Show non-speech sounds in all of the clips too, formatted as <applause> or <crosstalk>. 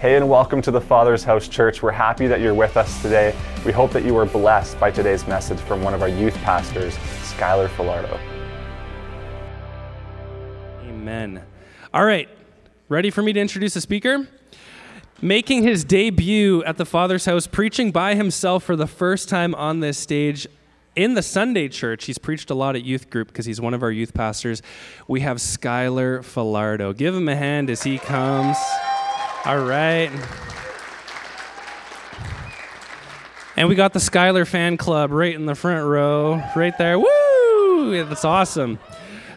Hey, and welcome to the Father's House Church. We're happy that you're with us today. We hope that you were blessed by today's message from one of our youth pastors, Skylar Falardeau. Amen. All right, ready for me to introduce a speaker? Making his debut at the Father's House, preaching by himself for the first time on this stage in the Sunday church. He's preached a lot at youth group because he's one of our youth pastors. We have Skylar Falardeau. Give him a hand as he comes. All right. And we got the Skylar fan club right in the front row, right there. Woo! That's awesome.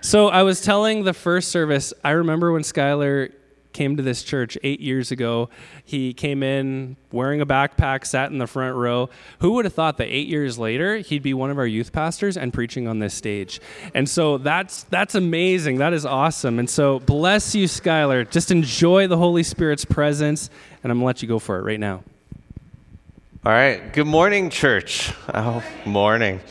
So I was telling the first service, I remember when Skylar came to this church eight years ago. He came in wearing a backpack, sat in the front row. Who would have thought that eight years later he'd be one of our youth pastors and preaching on this stage? And so that's that's amazing. That is awesome. And so bless you, Skylar. Just enjoy the Holy Spirit's presence, and I'm gonna let you go for it right now. All right. Good morning, church. Oh, morning.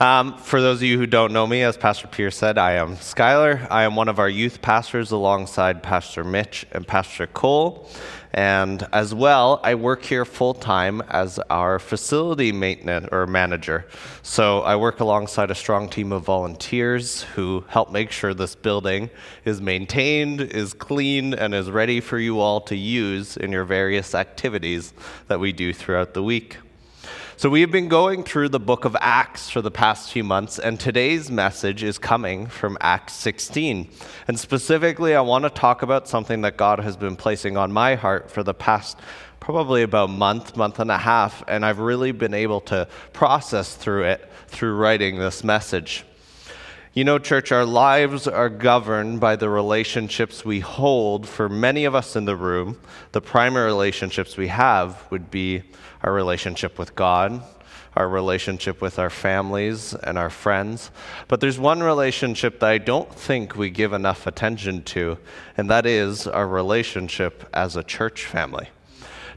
Um, for those of you who don't know me, as Pastor Pierce said, I am Skylar. I am one of our youth pastors alongside Pastor Mitch and Pastor Cole. And as well, I work here full time as our facility maintenance or manager. So I work alongside a strong team of volunteers who help make sure this building is maintained, is clean, and is ready for you all to use in your various activities that we do throughout the week. So, we have been going through the book of Acts for the past few months, and today's message is coming from Acts 16. And specifically, I want to talk about something that God has been placing on my heart for the past probably about month, month and a half, and I've really been able to process through it through writing this message. You know, church, our lives are governed by the relationships we hold. For many of us in the room, the primary relationships we have would be our relationship with God, our relationship with our families and our friends. But there's one relationship that I don't think we give enough attention to, and that is our relationship as a church family.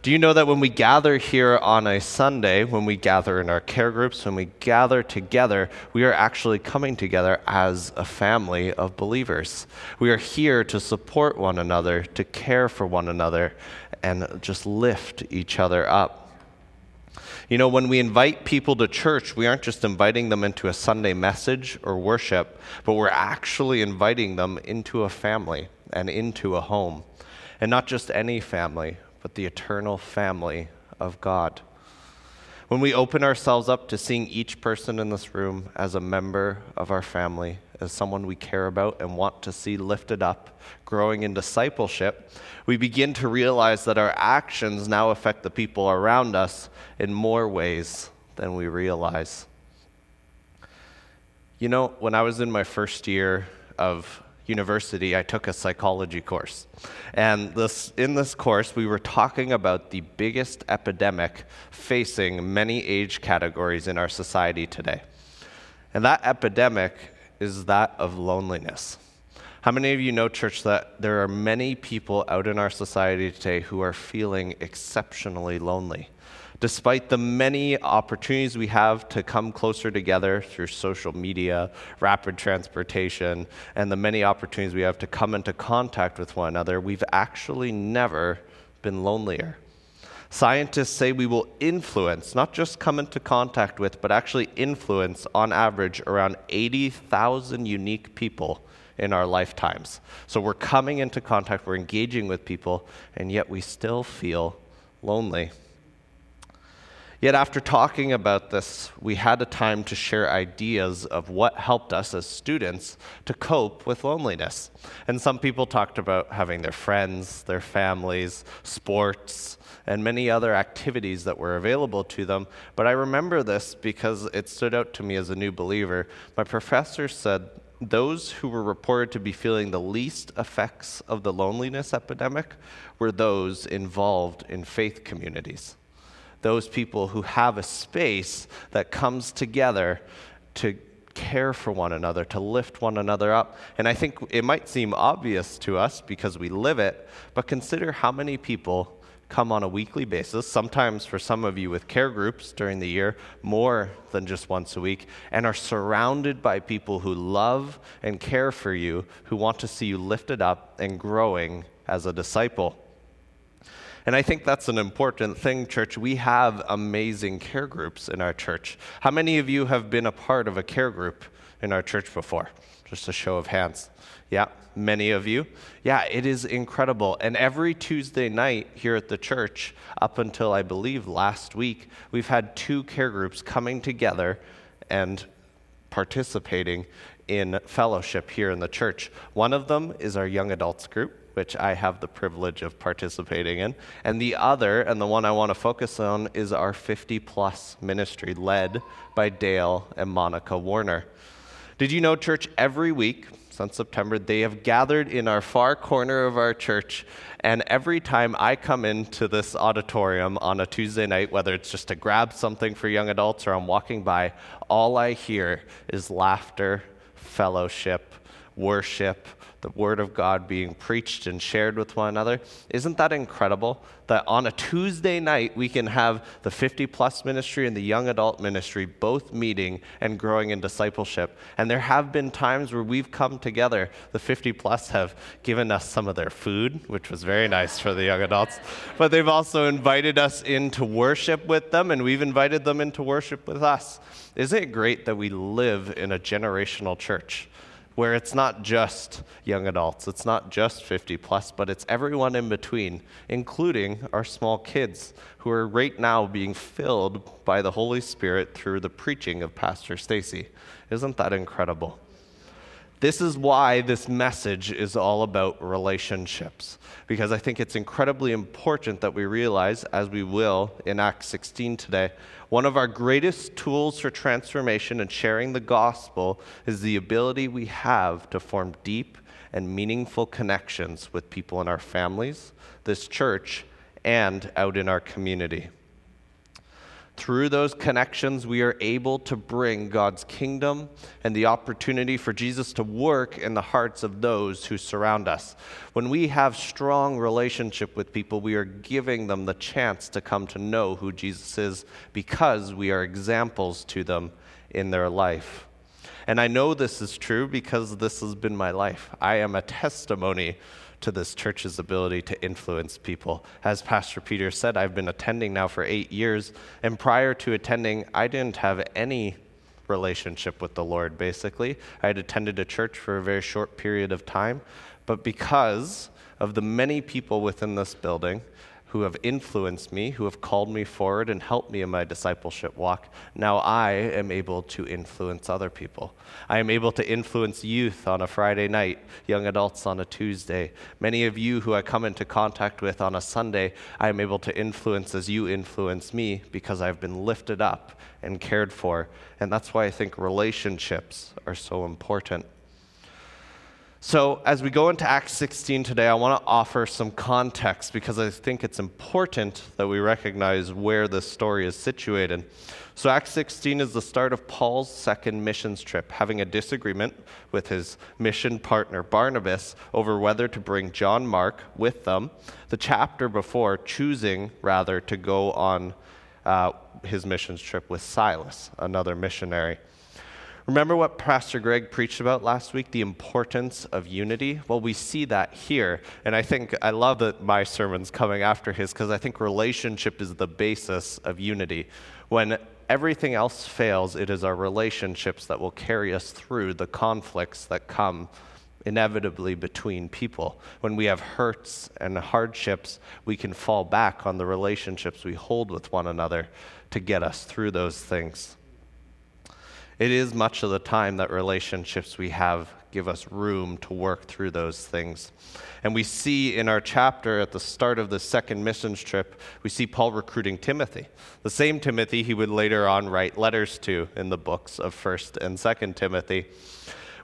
Do you know that when we gather here on a Sunday, when we gather in our care groups, when we gather together, we are actually coming together as a family of believers? We are here to support one another, to care for one another, and just lift each other up. You know, when we invite people to church, we aren't just inviting them into a Sunday message or worship, but we're actually inviting them into a family and into a home. And not just any family, but the eternal family of God. When we open ourselves up to seeing each person in this room as a member of our family, as someone we care about and want to see lifted up, growing in discipleship, we begin to realize that our actions now affect the people around us in more ways than we realize. You know, when I was in my first year of university, I took a psychology course. And this, in this course, we were talking about the biggest epidemic facing many age categories in our society today. And that epidemic is that of loneliness. How many of you know, church, that there are many people out in our society today who are feeling exceptionally lonely? Despite the many opportunities we have to come closer together through social media, rapid transportation, and the many opportunities we have to come into contact with one another, we've actually never been lonelier. Scientists say we will influence, not just come into contact with, but actually influence, on average, around 80,000 unique people in our lifetimes. So we're coming into contact, we're engaging with people, and yet we still feel lonely. Yet, after talking about this, we had a time to share ideas of what helped us as students to cope with loneliness. And some people talked about having their friends, their families, sports, and many other activities that were available to them. But I remember this because it stood out to me as a new believer. My professor said those who were reported to be feeling the least effects of the loneliness epidemic were those involved in faith communities those people who have a space that comes together to care for one another, to lift one another up. And I think it might seem obvious to us because we live it, but consider how many people come on a weekly basis, sometimes for some of you with care groups during the year, more than just once a week, and are surrounded by people who love and care for you, who want to see you lifted up and growing as a disciple. And I think that's an important thing, church. We have amazing care groups in our church. How many of you have been a part of a care group in our church before? Just a show of hands. Yeah, many of you. Yeah, it is incredible. And every Tuesday night here at the church, up until I believe last week, we've had two care groups coming together and participating in fellowship here in the church. One of them is our young adults group, which I have the privilege of participating in. And the other, and the one I want to focus on, is our 50 plus ministry led by Dale and Monica Warner. Did you know, church, every week, since September, they have gathered in our far corner of our church. And every time I come into this auditorium on a Tuesday night, whether it's just to grab something for young adults or I'm walking by, all I hear is laughter, fellowship, worship, the Word of God being preached and shared with one another. Isn't that incredible? That on a Tuesday night, we can have the 50 plus ministry and the young adult ministry both meeting and growing in discipleship. And there have been times where we've come together. The 50 plus have given us some of their food, which was very nice for the young adults. But they've also invited us into worship with them, and we've invited them into worship with us. Isn't it great that we live in a generational church? Where it's not just young adults, it's not just 50 plus, but it's everyone in between, including our small kids who are right now being filled by the Holy Spirit through the preaching of Pastor Stacy. Isn't that incredible? This is why this message is all about relationships, because I think it's incredibly important that we realize, as we will in Acts 16 today, one of our greatest tools for transformation and sharing the gospel is the ability we have to form deep and meaningful connections with people in our families, this church, and out in our community. Through those connections, we are able to bring God's kingdom and the opportunity for Jesus to work in the hearts of those who surround us. When we have strong relationship with people, we are giving them the chance to come to know who Jesus is because we are examples to them in their life. And I know this is true because this has been my life. I am a testimony to this church's ability to influence people. As Pastor Peter said, I've been attending now for eight years, and prior to attending, I didn't have any relationship with the Lord, basically. I had attended a church for a very short period of time, but because of the many people within this building, who have influenced me, who have called me forward and helped me in my discipleship walk, now I am able to influence other people. I am able to influence youth on a Friday night, young adults on a Tuesday. Many of you who I come into contact with on a Sunday, I am able to influence as you influence me because I've been lifted up and cared for. And that's why I think relationships are so important. So, as we go into Acts 16 today, I want to offer some context because I think it's important that we recognize where this story is situated. So, Acts 16 is the start of Paul's second missions trip, having a disagreement with his mission partner Barnabas over whether to bring John Mark with them. The chapter before, choosing rather to go on uh, his missions trip with Silas, another missionary. Remember what Pastor Greg preached about last week, the importance of unity? Well, we see that here. And I think I love that my sermon's coming after his because I think relationship is the basis of unity. When everything else fails, it is our relationships that will carry us through the conflicts that come inevitably between people. When we have hurts and hardships, we can fall back on the relationships we hold with one another to get us through those things. It is much of the time that relationships we have give us room to work through those things. And we see in our chapter at the start of the second missions trip, we see Paul recruiting Timothy, the same Timothy he would later on write letters to in the books of 1st and 2nd Timothy.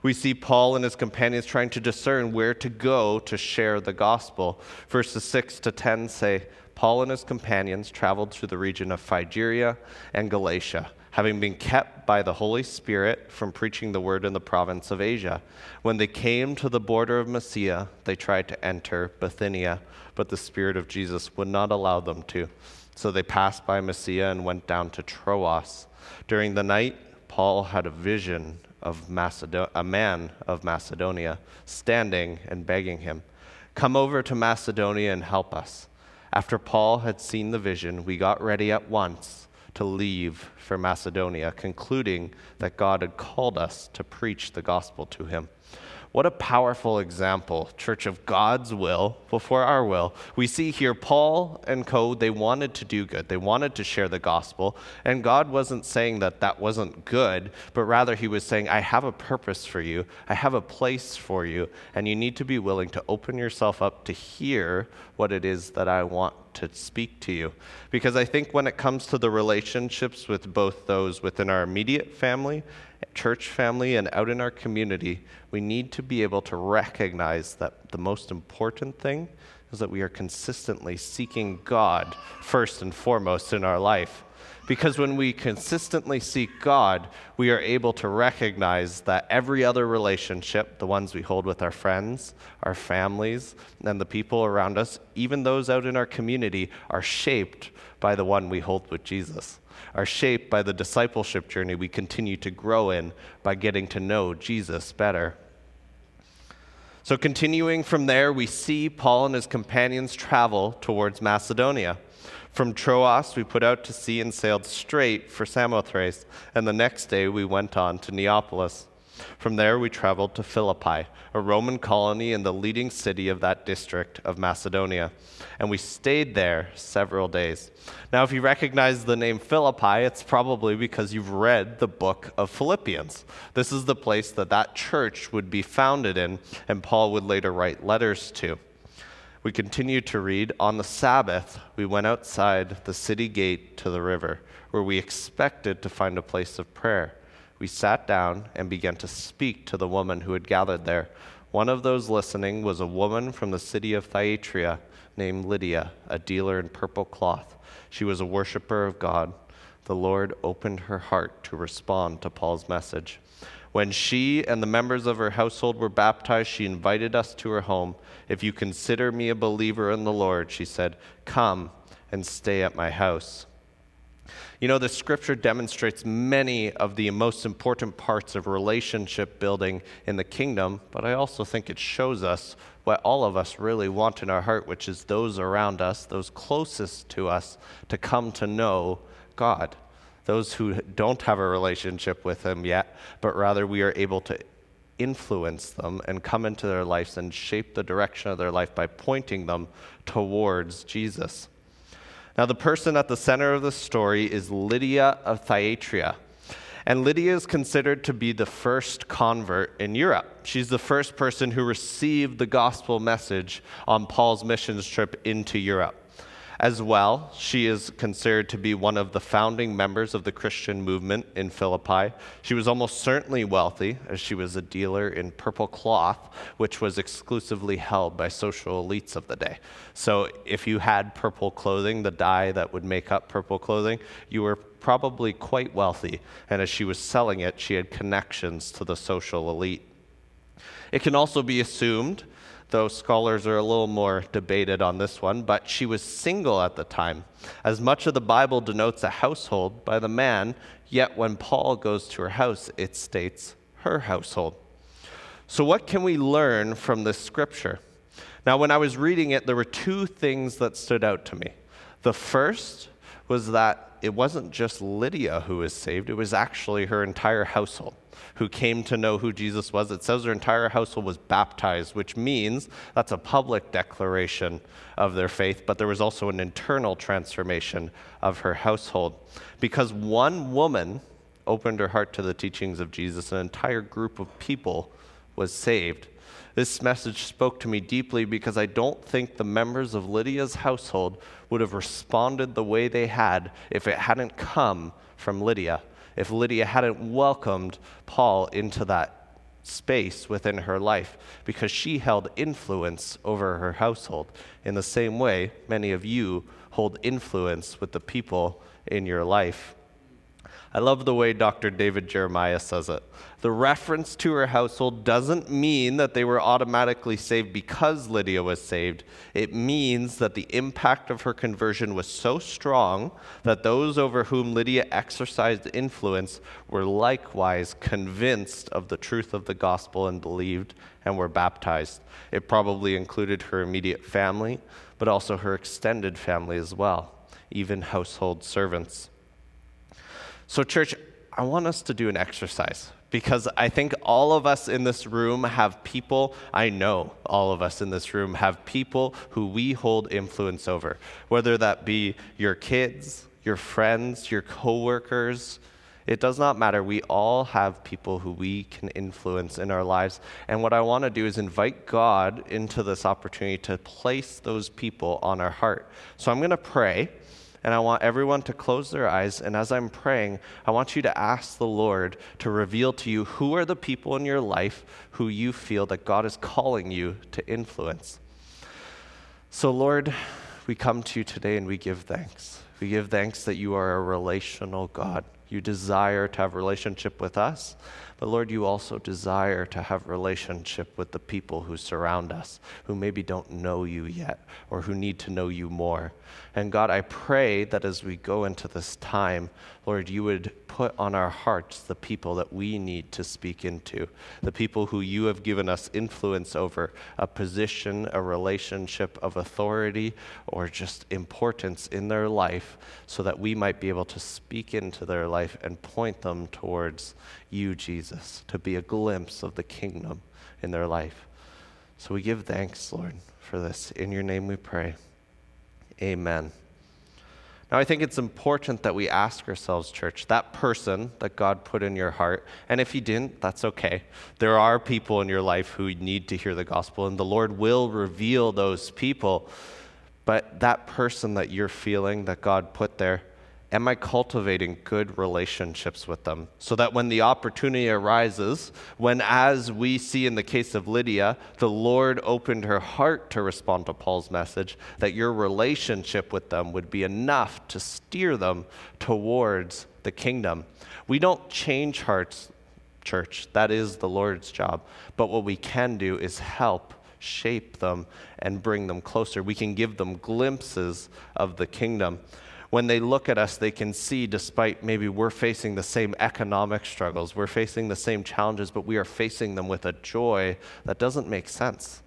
We see Paul and his companions trying to discern where to go to share the gospel. Verses 6 to 10 say, Paul and his companions traveled through the region of Phrygia and Galatia having been kept by the Holy Spirit from preaching the word in the province of Asia. When they came to the border of Mysia, they tried to enter Bithynia, but the Spirit of Jesus would not allow them to. So they passed by Mysia and went down to Troas. During the night, Paul had a vision of Macedo- a man of Macedonia standing and begging him, Come over to Macedonia and help us. After Paul had seen the vision, we got ready at once to leave for Macedonia, concluding that God had called us to preach the gospel to him. What a powerful example, church, of God's will before our will. We see here Paul and co, they wanted to do good. They wanted to share the gospel. And God wasn't saying that that wasn't good, but rather he was saying, I have a purpose for you. I have a place for you. And you need to be willing to open yourself up to hear what it is that I want to speak to you. Because I think when it comes to the relationships with both those within our immediate family church family and out in our community, we need to be able to recognize that the most important thing is that we are consistently seeking God first and foremost in our life. Because when we consistently seek God, we are able to recognize that every other relationship, the ones we hold with our friends, our families, and the people around us, even those out in our community, are shaped by the one we hold with Jesus are shaped by the discipleship journey we continue to grow in by getting to know Jesus better. So, continuing from there, we see Paul and his companions travel towards Macedonia. From Troas, we put out to sea and sailed straight for Samothrace, and the next day we went on to Neapolis. From there, we traveled to Philippi, a Roman colony in the leading city of that district of Macedonia, and we stayed there several days. Now, if you recognize the name Philippi, it's probably because you've read the book of Philippians. This is the place that that church would be founded in, and Paul would later write letters to. We continued to read. On the Sabbath, we went outside the city gate to the river, where we expected to find a place of prayer we sat down and began to speak to the woman who had gathered there. One of those listening was a woman from the city of Thyatira named Lydia, a dealer in purple cloth. She was a worshiper of God. The Lord opened her heart to respond to Paul's message. When she and the members of her household were baptized, she invited us to her home. If you consider me a believer in the Lord, she said, come and stay at my house. You know, the scripture demonstrates many of the most important parts of relationship building in the kingdom, but I also think it shows us what all of us really want in our heart, which is those around us, those closest to us, to come to know God. Those who don't have a relationship with Him yet, but rather we are able to influence them and come into their lives and shape the direction of their life by pointing them towards Jesus. Now, the person at the center of the story is Lydia of Thyatira. And Lydia is considered to be the first convert in Europe. She's the first person who received the gospel message on Paul's missions trip into Europe. As well, she is considered to be one of the founding members of the Christian movement in Philippi. She was almost certainly wealthy, as she was a dealer in purple cloth, which was exclusively held by social elites of the day. So, if you had purple clothing, the dye that would make up purple clothing, you were probably quite wealthy. And as she was selling it, she had connections to the social elite. It can also be assumed though scholars are a little more debated on this one, but she was single at the time. As much of the Bible denotes a household by the man, yet when Paul goes to her house, it states her household. So, what can we learn from this scripture? Now, when I was reading it, there were two things that stood out to me. The first was that it wasn't just Lydia who was saved, it was actually her entire household who came to know who Jesus was. It says their entire household was baptized, which means that's a public declaration of their faith, but there was also an internal transformation of her household. Because one woman opened her heart to the teachings of Jesus, an entire group of people was saved. This message spoke to me deeply because I don't think the members of Lydia's household would have responded the way they had if it hadn't come from Lydia if Lydia hadn't welcomed Paul into that space within her life because she held influence over her household. In the same way, many of you hold influence with the people in your life. I love the way Dr. David Jeremiah says it. The reference to her household doesn't mean that they were automatically saved because Lydia was saved. It means that the impact of her conversion was so strong that those over whom Lydia exercised influence were likewise convinced of the truth of the gospel and believed and were baptized. It probably included her immediate family, but also her extended family as well, even household servants. So, church, I want us to do an exercise because I think all of us in this room have people, I know all of us in this room have people who we hold influence over, whether that be your kids, your friends, your coworkers. It does not matter. We all have people who we can influence in our lives. And what I want to do is invite God into this opportunity to place those people on our heart. So I'm going to pray and I want everyone to close their eyes. And as I'm praying, I want you to ask the Lord to reveal to you who are the people in your life who you feel that God is calling you to influence. So, Lord, we come to you today and we give thanks. We give thanks that you are a relational God. You desire to have relationship with us, but Lord, you also desire to have relationship with the people who surround us, who maybe don't know you yet or who need to know you more. And God, I pray that as we go into this time, Lord, you would put on our hearts the people that we need to speak into, the people who you have given us influence over, a position, a relationship of authority, or just importance in their life, so that we might be able to speak into their life and point them towards you, Jesus, to be a glimpse of the kingdom in their life. So we give thanks, Lord, for this. In your name we pray. Amen. Now, I think it's important that we ask ourselves, church, that person that God put in your heart, and if He didn't, that's okay. There are people in your life who need to hear the gospel, and the Lord will reveal those people. But that person that you're feeling that God put there, am I cultivating good relationships with them? So that when the opportunity arises, when, as we see in the case of Lydia, the Lord opened her heart to respond to Paul's message, that your relationship with them would be enough to steer them towards the kingdom. We don't change hearts, church. That is the Lord's job. But what we can do is help shape them and bring them closer. We can give them glimpses of the kingdom when they look at us, they can see, despite maybe we're facing the same economic struggles, we're facing the same challenges, but we are facing them with a joy that doesn't make sense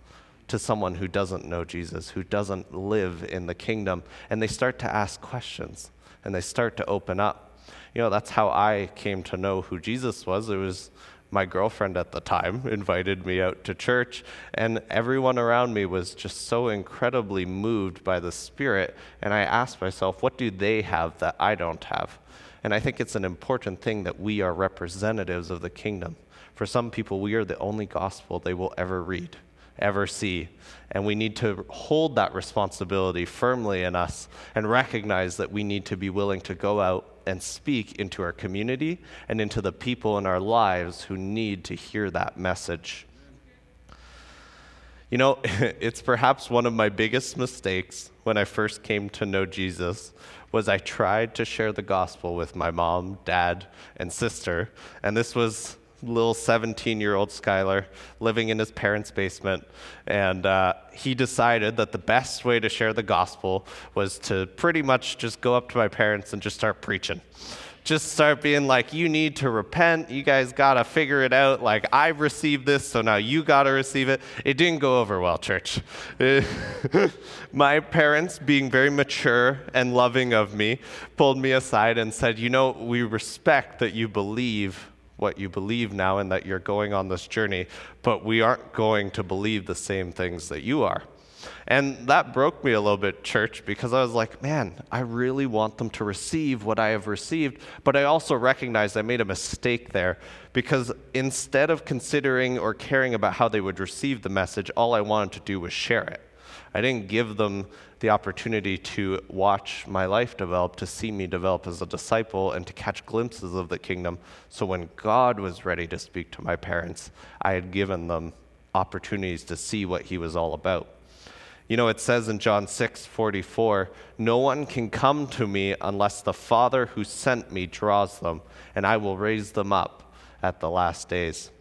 to someone who doesn't know Jesus, who doesn't live in the kingdom. And they start to ask questions and they start to open up. You know, that's how I came to know who Jesus was. It was my girlfriend at the time invited me out to church, and everyone around me was just so incredibly moved by the Spirit. And I asked myself, what do they have that I don't have? And I think it's an important thing that we are representatives of the kingdom. For some people, we are the only gospel they will ever read, ever see. And we need to hold that responsibility firmly in us and recognize that we need to be willing to go out and speak into our community and into the people in our lives who need to hear that message. You know, <laughs> it's perhaps one of my biggest mistakes when I first came to know Jesus was I tried to share the gospel with my mom, dad, and sister. And this was little 17 year old Skylar living in his parents' basement. And uh, he decided that the best way to share the gospel was to pretty much just go up to my parents and just start preaching. Just start being like, you need to repent. You guys got to figure it out. Like, I've received this, so now you got to receive it. It didn't go over well, church. <laughs> my parents, being very mature and loving of me, pulled me aside and said, You know, we respect that you believe what you believe now and that you're going on this journey, but we aren't going to believe the same things that you are. And that broke me a little bit, church, because I was like, man, I really want them to receive what I have received. But I also recognized I made a mistake there because instead of considering or caring about how they would receive the message, all I wanted to do was share it. I didn't give them the opportunity to watch my life develop, to see me develop as a disciple, and to catch glimpses of the kingdom. So when God was ready to speak to my parents, I had given them opportunities to see what He was all about. You know, it says in John 6 44, No one can come to me unless the Father who sent me draws them, and I will raise them up at the last days.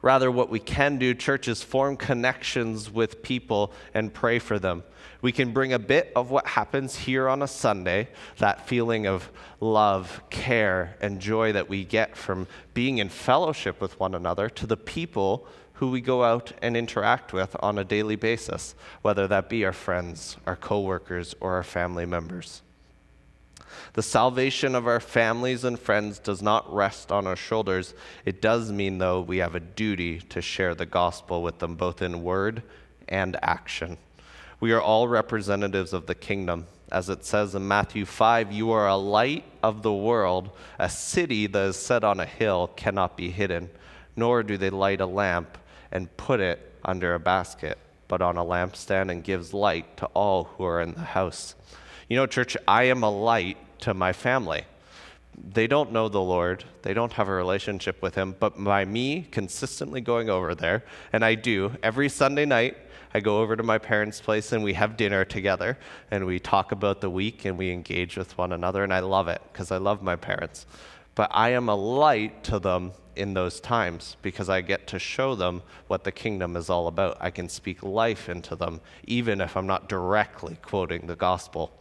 Rather, what we can do, churches, form connections with people and pray for them. We can bring a bit of what happens here on a Sunday, that feeling of love, care, and joy that we get from being in fellowship with one another, to the people who we go out and interact with on a daily basis, whether that be our friends, our coworkers, or our family members. The salvation of our families and friends does not rest on our shoulders. It does mean, though, we have a duty to share the gospel with them both in word and action. We are all representatives of the kingdom. As it says in Matthew 5, you are a light of the world. A city that is set on a hill cannot be hidden, nor do they light a lamp and put it under a basket, but on a lampstand and gives light to all who are in the house. You know, church, I am a light to my family. They don't know the Lord, they don't have a relationship with Him, but by me consistently going over there, and I do every Sunday night, I go over to my parents' place and we have dinner together and we talk about the week and we engage with one another, and I love it because I love my parents. But I am a light to them in those times because I get to show them what the kingdom is all about. I can speak life into them, even if I'm not directly quoting the gospel.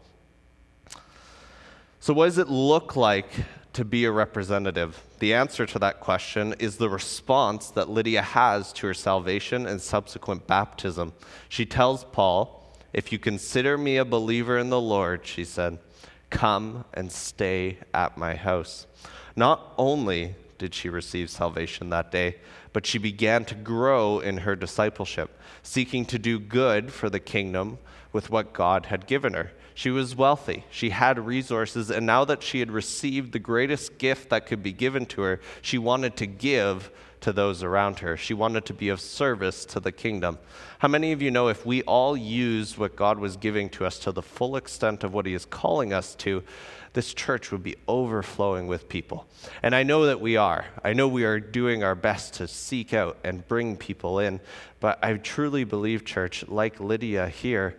So, what does it look like to be a representative? The answer to that question is the response that Lydia has to her salvation and subsequent baptism. She tells Paul, If you consider me a believer in the Lord, she said, come and stay at my house. Not only did she receive salvation that day, but she began to grow in her discipleship, seeking to do good for the kingdom with what God had given her. She was wealthy, she had resources, and now that she had received the greatest gift that could be given to her, she wanted to give to those around her. She wanted to be of service to the kingdom. How many of you know if we all used what God was giving to us to the full extent of what He is calling us to, this church would be overflowing with people. And I know that we are. I know we are doing our best to seek out and bring people in. But I truly believe, church, like Lydia here,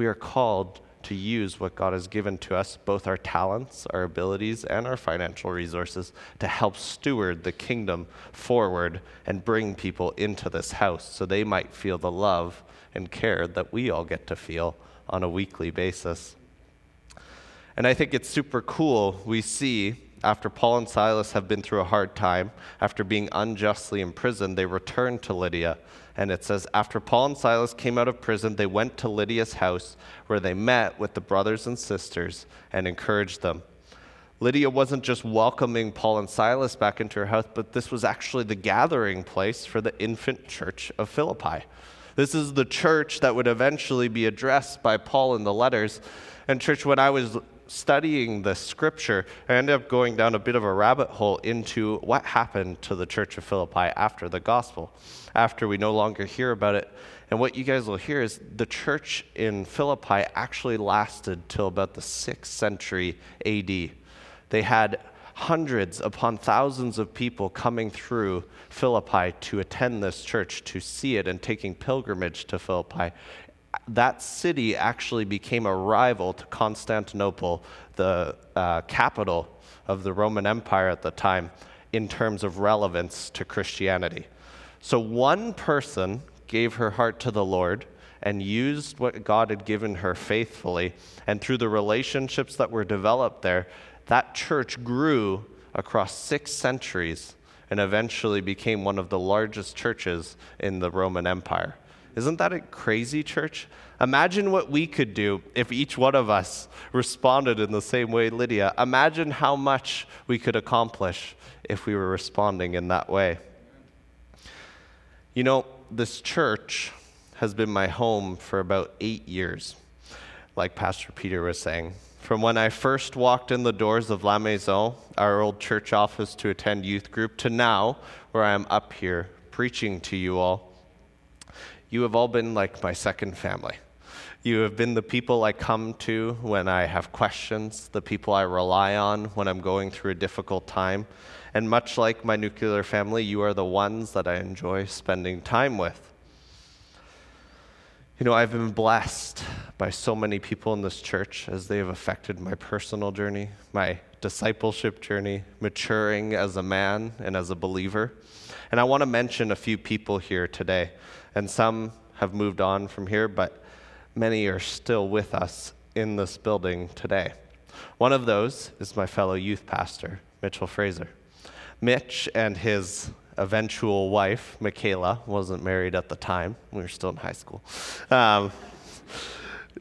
we are called to use what God has given to us, both our talents, our abilities, and our financial resources, to help steward the kingdom forward and bring people into this house so they might feel the love and care that we all get to feel on a weekly basis. And I think it's super cool. We see after Paul and Silas have been through a hard time, after being unjustly imprisoned, they return to Lydia. And it says, After Paul and Silas came out of prison, they went to Lydia's house, where they met with the brothers and sisters and encouraged them. Lydia wasn't just welcoming Paul and Silas back into her house, but this was actually the gathering place for the infant church of Philippi. This is the church that would eventually be addressed by Paul in the letters. And, church, when I was studying the scripture, I ended up going down a bit of a rabbit hole into what happened to the church of Philippi after the gospel, after we no longer hear about it. And what you guys will hear is the church in Philippi actually lasted till about the 6th century AD. They had hundreds upon thousands of people coming through Philippi to attend this church, to see it, and taking pilgrimage to Philippi that city actually became a rival to Constantinople, the uh, capital of the Roman Empire at the time, in terms of relevance to Christianity. So one person gave her heart to the Lord and used what God had given her faithfully. And through the relationships that were developed there, that church grew across six centuries and eventually became one of the largest churches in the Roman Empire. Isn't that a crazy, church? Imagine what we could do if each one of us responded in the same way Lydia. Imagine how much we could accomplish if we were responding in that way. You know, this church has been my home for about eight years, like Pastor Peter was saying. From when I first walked in the doors of La Maison, our old church office, to attend youth group, to now, where I am up here preaching to you all you have all been like my second family. You have been the people I come to when I have questions, the people I rely on when I'm going through a difficult time. And much like my nuclear family, you are the ones that I enjoy spending time with. You know, I've been blessed by so many people in this church as they have affected my personal journey, my discipleship journey, maturing as a man and as a believer. And I want to mention a few people here today. And some have moved on from here, but many are still with us in this building today. One of those is my fellow youth pastor, Mitchell Fraser. Mitch and his eventual wife, Michaela, wasn't married at the time. We were still in high school. Um,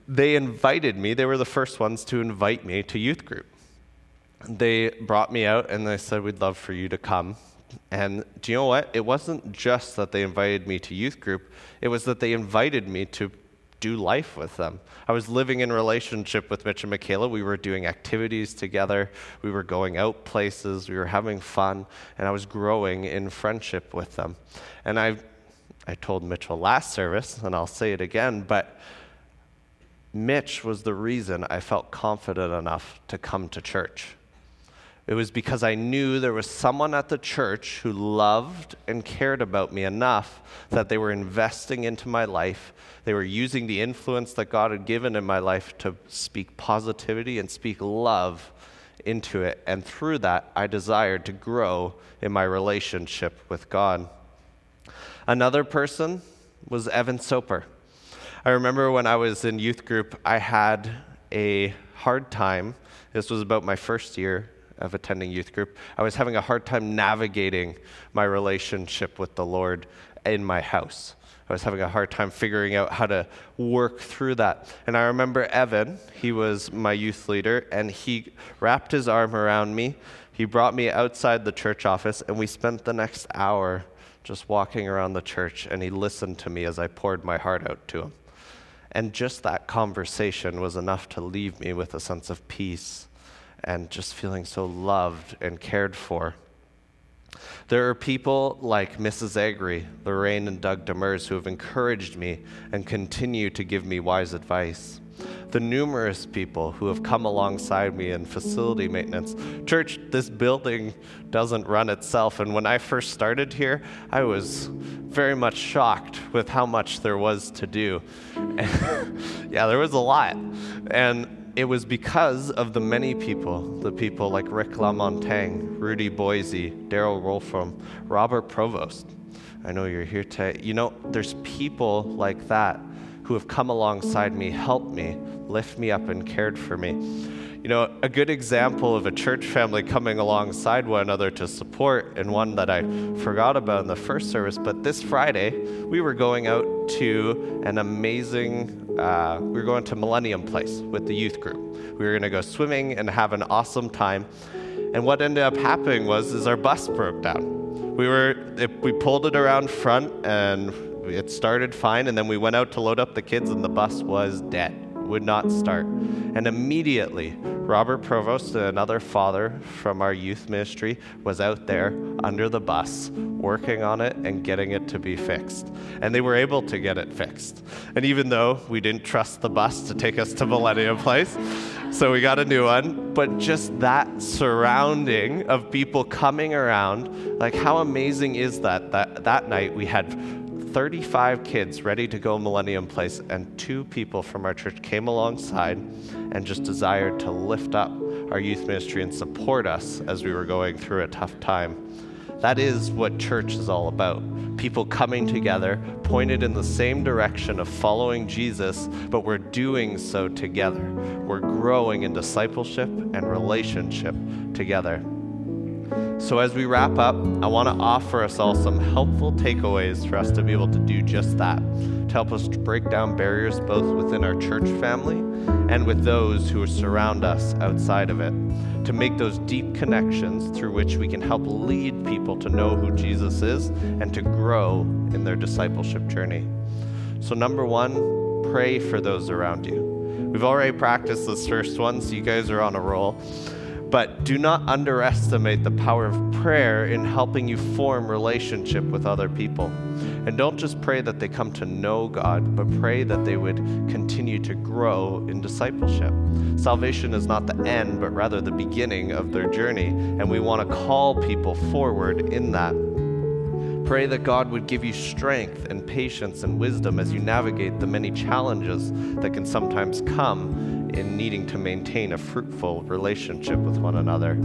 they invited me, they were the first ones to invite me to youth group. They brought me out and they said, We'd love for you to come. And do you know what? It wasn't just that they invited me to youth group, it was that they invited me to do life with them. I was living in relationship with Mitch and Michaela. We were doing activities together. We were going out places. We were having fun, and I was growing in friendship with them. And I, I told Mitchell last service, and I'll say it again, but Mitch was the reason I felt confident enough to come to church. It was because I knew there was someone at the church who loved and cared about me enough that they were investing into my life. They were using the influence that God had given in my life to speak positivity and speak love into it. And through that, I desired to grow in my relationship with God. Another person was Evan Soper. I remember when I was in youth group, I had a hard time. This was about my first year of attending youth group, I was having a hard time navigating my relationship with the Lord in my house. I was having a hard time figuring out how to work through that. And I remember Evan, he was my youth leader, and he wrapped his arm around me. He brought me outside the church office, and we spent the next hour just walking around the church, and he listened to me as I poured my heart out to him. And just that conversation was enough to leave me with a sense of peace and just feeling so loved and cared for. There are people like Mrs. Agri, Lorraine, and Doug Demers who have encouraged me and continue to give me wise advice. The numerous people who have come alongside me in facility maintenance. Church, this building doesn't run itself. And when I first started here, I was very much shocked with how much there was to do. <laughs> yeah, there was a lot. And it was because of the many people, the people like Rick LaMontagne, Rudy Boise, Daryl Wolfram, Robert Provost. I know you're here today. You know, there's people like that who have come alongside me, helped me, lift me up, and cared for me. You know, a good example of a church family coming alongside one another to support, and one that I forgot about in the first service, but this Friday, we were going out to an amazing uh, we were going to Millennium Place with the youth group. We were going to go swimming and have an awesome time. And what ended up happening was is our bus broke down. We were it, we pulled it around front and it started fine, and then we went out to load up the kids, and the bus was dead would not start. And immediately, Robert Provost, and another father from our youth ministry, was out there under the bus working on it and getting it to be fixed. And they were able to get it fixed. And even though we didn't trust the bus to take us to Millennium Place, so we got a new one, but just that surrounding of people coming around, like how amazing is that? That that night we had 35 kids ready to go Millennium Place, and two people from our church came alongside and just desired to lift up our youth ministry and support us as we were going through a tough time. That is what church is all about. People coming together, pointed in the same direction of following Jesus, but we're doing so together. We're growing in discipleship and relationship together. So, as we wrap up, I want to offer us all some helpful takeaways for us to be able to do just that, to help us break down barriers both within our church family and with those who surround us outside of it, to make those deep connections through which we can help lead people to know who Jesus is and to grow in their discipleship journey. So, number one, pray for those around you. We've already practiced this first one, so you guys are on a roll. But do not underestimate the power of prayer in helping you form relationship with other people. And don't just pray that they come to know God, but pray that they would continue to grow in discipleship. Salvation is not the end, but rather the beginning of their journey, and we want to call people forward in that. Pray that God would give you strength and patience and wisdom as you navigate the many challenges that can sometimes come in needing to maintain a fruitful relationship with one another.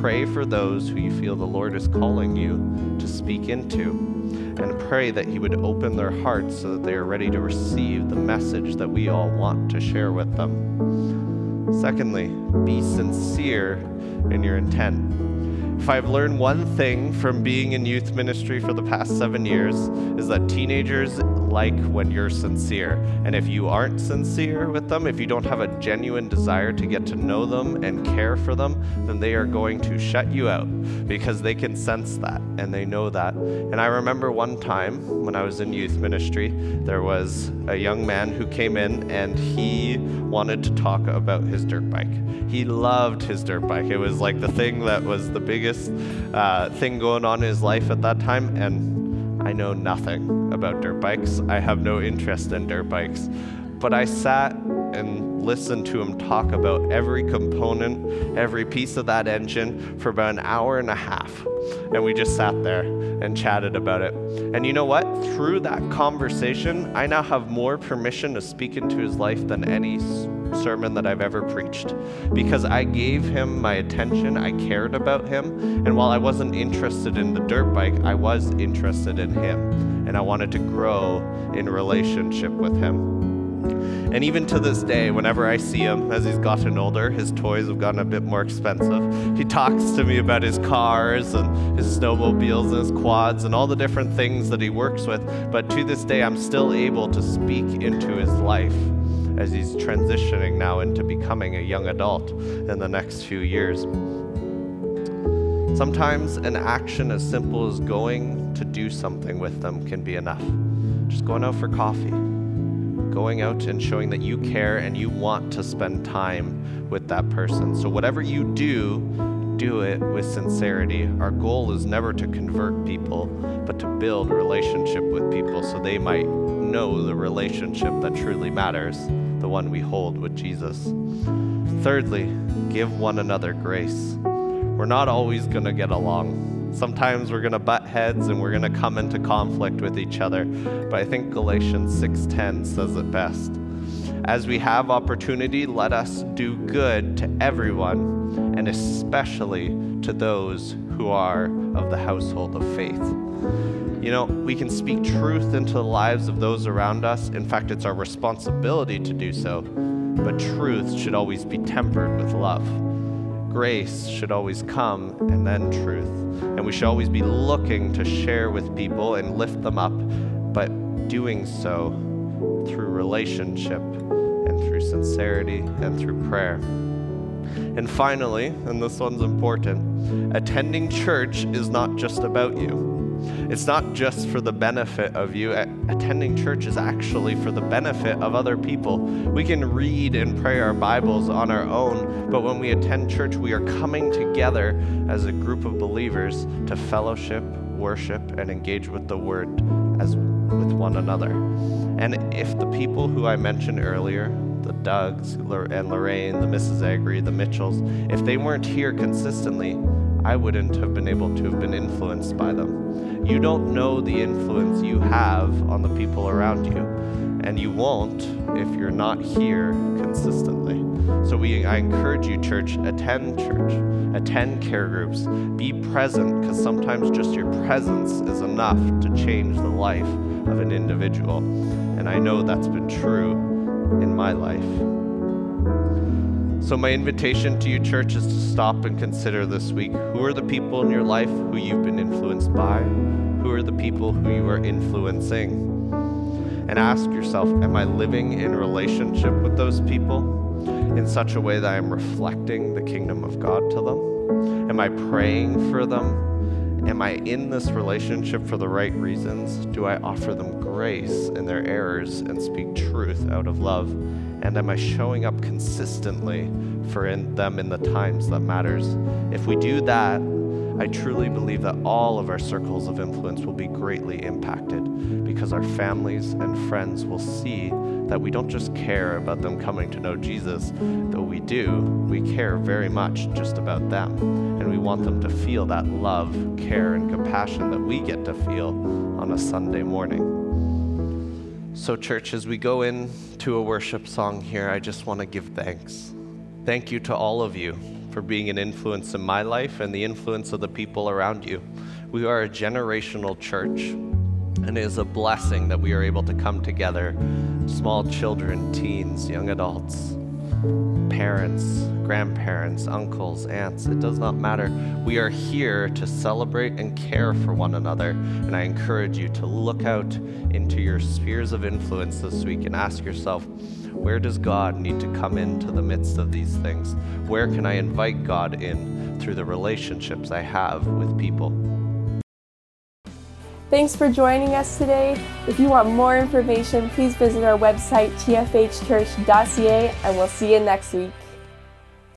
Pray for those who you feel the Lord is calling you to speak into, and pray that He would open their hearts so that they are ready to receive the message that we all want to share with them. Secondly, be sincere in your intent. If I've learned one thing from being in youth ministry for the past seven years, is that teenagers like when you're sincere. And if you aren't sincere with them, if you don't have a genuine desire to get to know them and care for them, then they are going to shut you out because they can sense that and they know that. And I remember one time when I was in youth ministry, there was a young man who came in and he wanted to talk about his dirt bike. He loved his dirt bike. It was like the thing that was the biggest uh, thing going on in his life at that time. And I know nothing about dirt bikes. I have no interest in dirt bikes. But I sat and listened to him talk about every component, every piece of that engine for about an hour and a half. And we just sat there and chatted about it. And you know what? Through that conversation, I now have more permission to speak into his life than any sermon that I've ever preached because I gave him my attention, I cared about him, and while I wasn't interested in the dirt bike, I was interested in him, and I wanted to grow in relationship with him. And even to this day, whenever I see him as he's gotten older, his toys have gotten a bit more expensive. He talks to me about his cars and his snowmobiles and his quads and all the different things that he works with. But to this day, I'm still able to speak into his life as he's transitioning now into becoming a young adult in the next few years. Sometimes an action as simple as going to do something with them can be enough. Just going out for coffee, going out and showing that you care and you want to spend time with that person. So, whatever you do, do it with sincerity. Our goal is never to convert people, but to build relationship with people so they might know the relationship that truly matters, the one we hold with Jesus. Thirdly, give one another grace. We're not always going to get along. Sometimes we're going to butt heads and we're going to come into conflict with each other. But I think Galatians 6:10 says it best. As we have opportunity, let us do good to everyone and especially to those who are of the household of faith. You know, we can speak truth into the lives of those around us. In fact, it's our responsibility to do so. But truth should always be tempered with love. Grace should always come and then truth. And we should always be looking to share with people and lift them up, but doing so through relationship and through sincerity and through prayer. And finally, and this one's important, attending church is not just about you. It's not just for the benefit of you. Attending church is actually for the benefit of other people. We can read and pray our Bibles on our own, but when we attend church, we are coming together as a group of believers to fellowship, worship, and engage with the Word as with one another. And if the people who I mentioned earlier, the Dougs and Lorraine, the Mrs. Agri, the Mitchells, if they weren't here consistently, I wouldn't have been able to have been influenced by them. You don't know the influence you have on the people around you, and you won't if you're not here consistently. So we I encourage you church, attend church, attend care groups, be present cuz sometimes just your presence is enough to change the life of an individual. And I know that's been true in my life. So, my invitation to you, church, is to stop and consider this week who are the people in your life who you've been influenced by? Who are the people who you are influencing? And ask yourself, am I living in relationship with those people in such a way that I'm reflecting the kingdom of God to them? Am I praying for them? Am I in this relationship for the right reasons? Do I offer them grace in their errors and speak truth out of love? And am I showing up consistently for in them in the times that matters? If we do that, I truly believe that all of our circles of influence will be greatly impacted because our families and friends will see that we don't just care about them coming to know Jesus, though we do, we care very much just about them. And we want them to feel that love, care, and compassion that we get to feel on a Sunday morning. So, church, as we go into a worship song here, I just want to give thanks. Thank you to all of you for being an influence in my life and the influence of the people around you. We are a generational church, and it is a blessing that we are able to come together small children, teens, young adults, parents, grandparents, uncles, aunts, it does not matter. We are here to celebrate and care for one another. And I encourage you to look out into your spheres of influence this week and ask yourself, where does God need to come into the midst of these things? Where can I invite God in through the relationships I have with people? Thanks for joining us today. If you want more information, please visit our website, tfhchurch.ca, and we'll see you next week.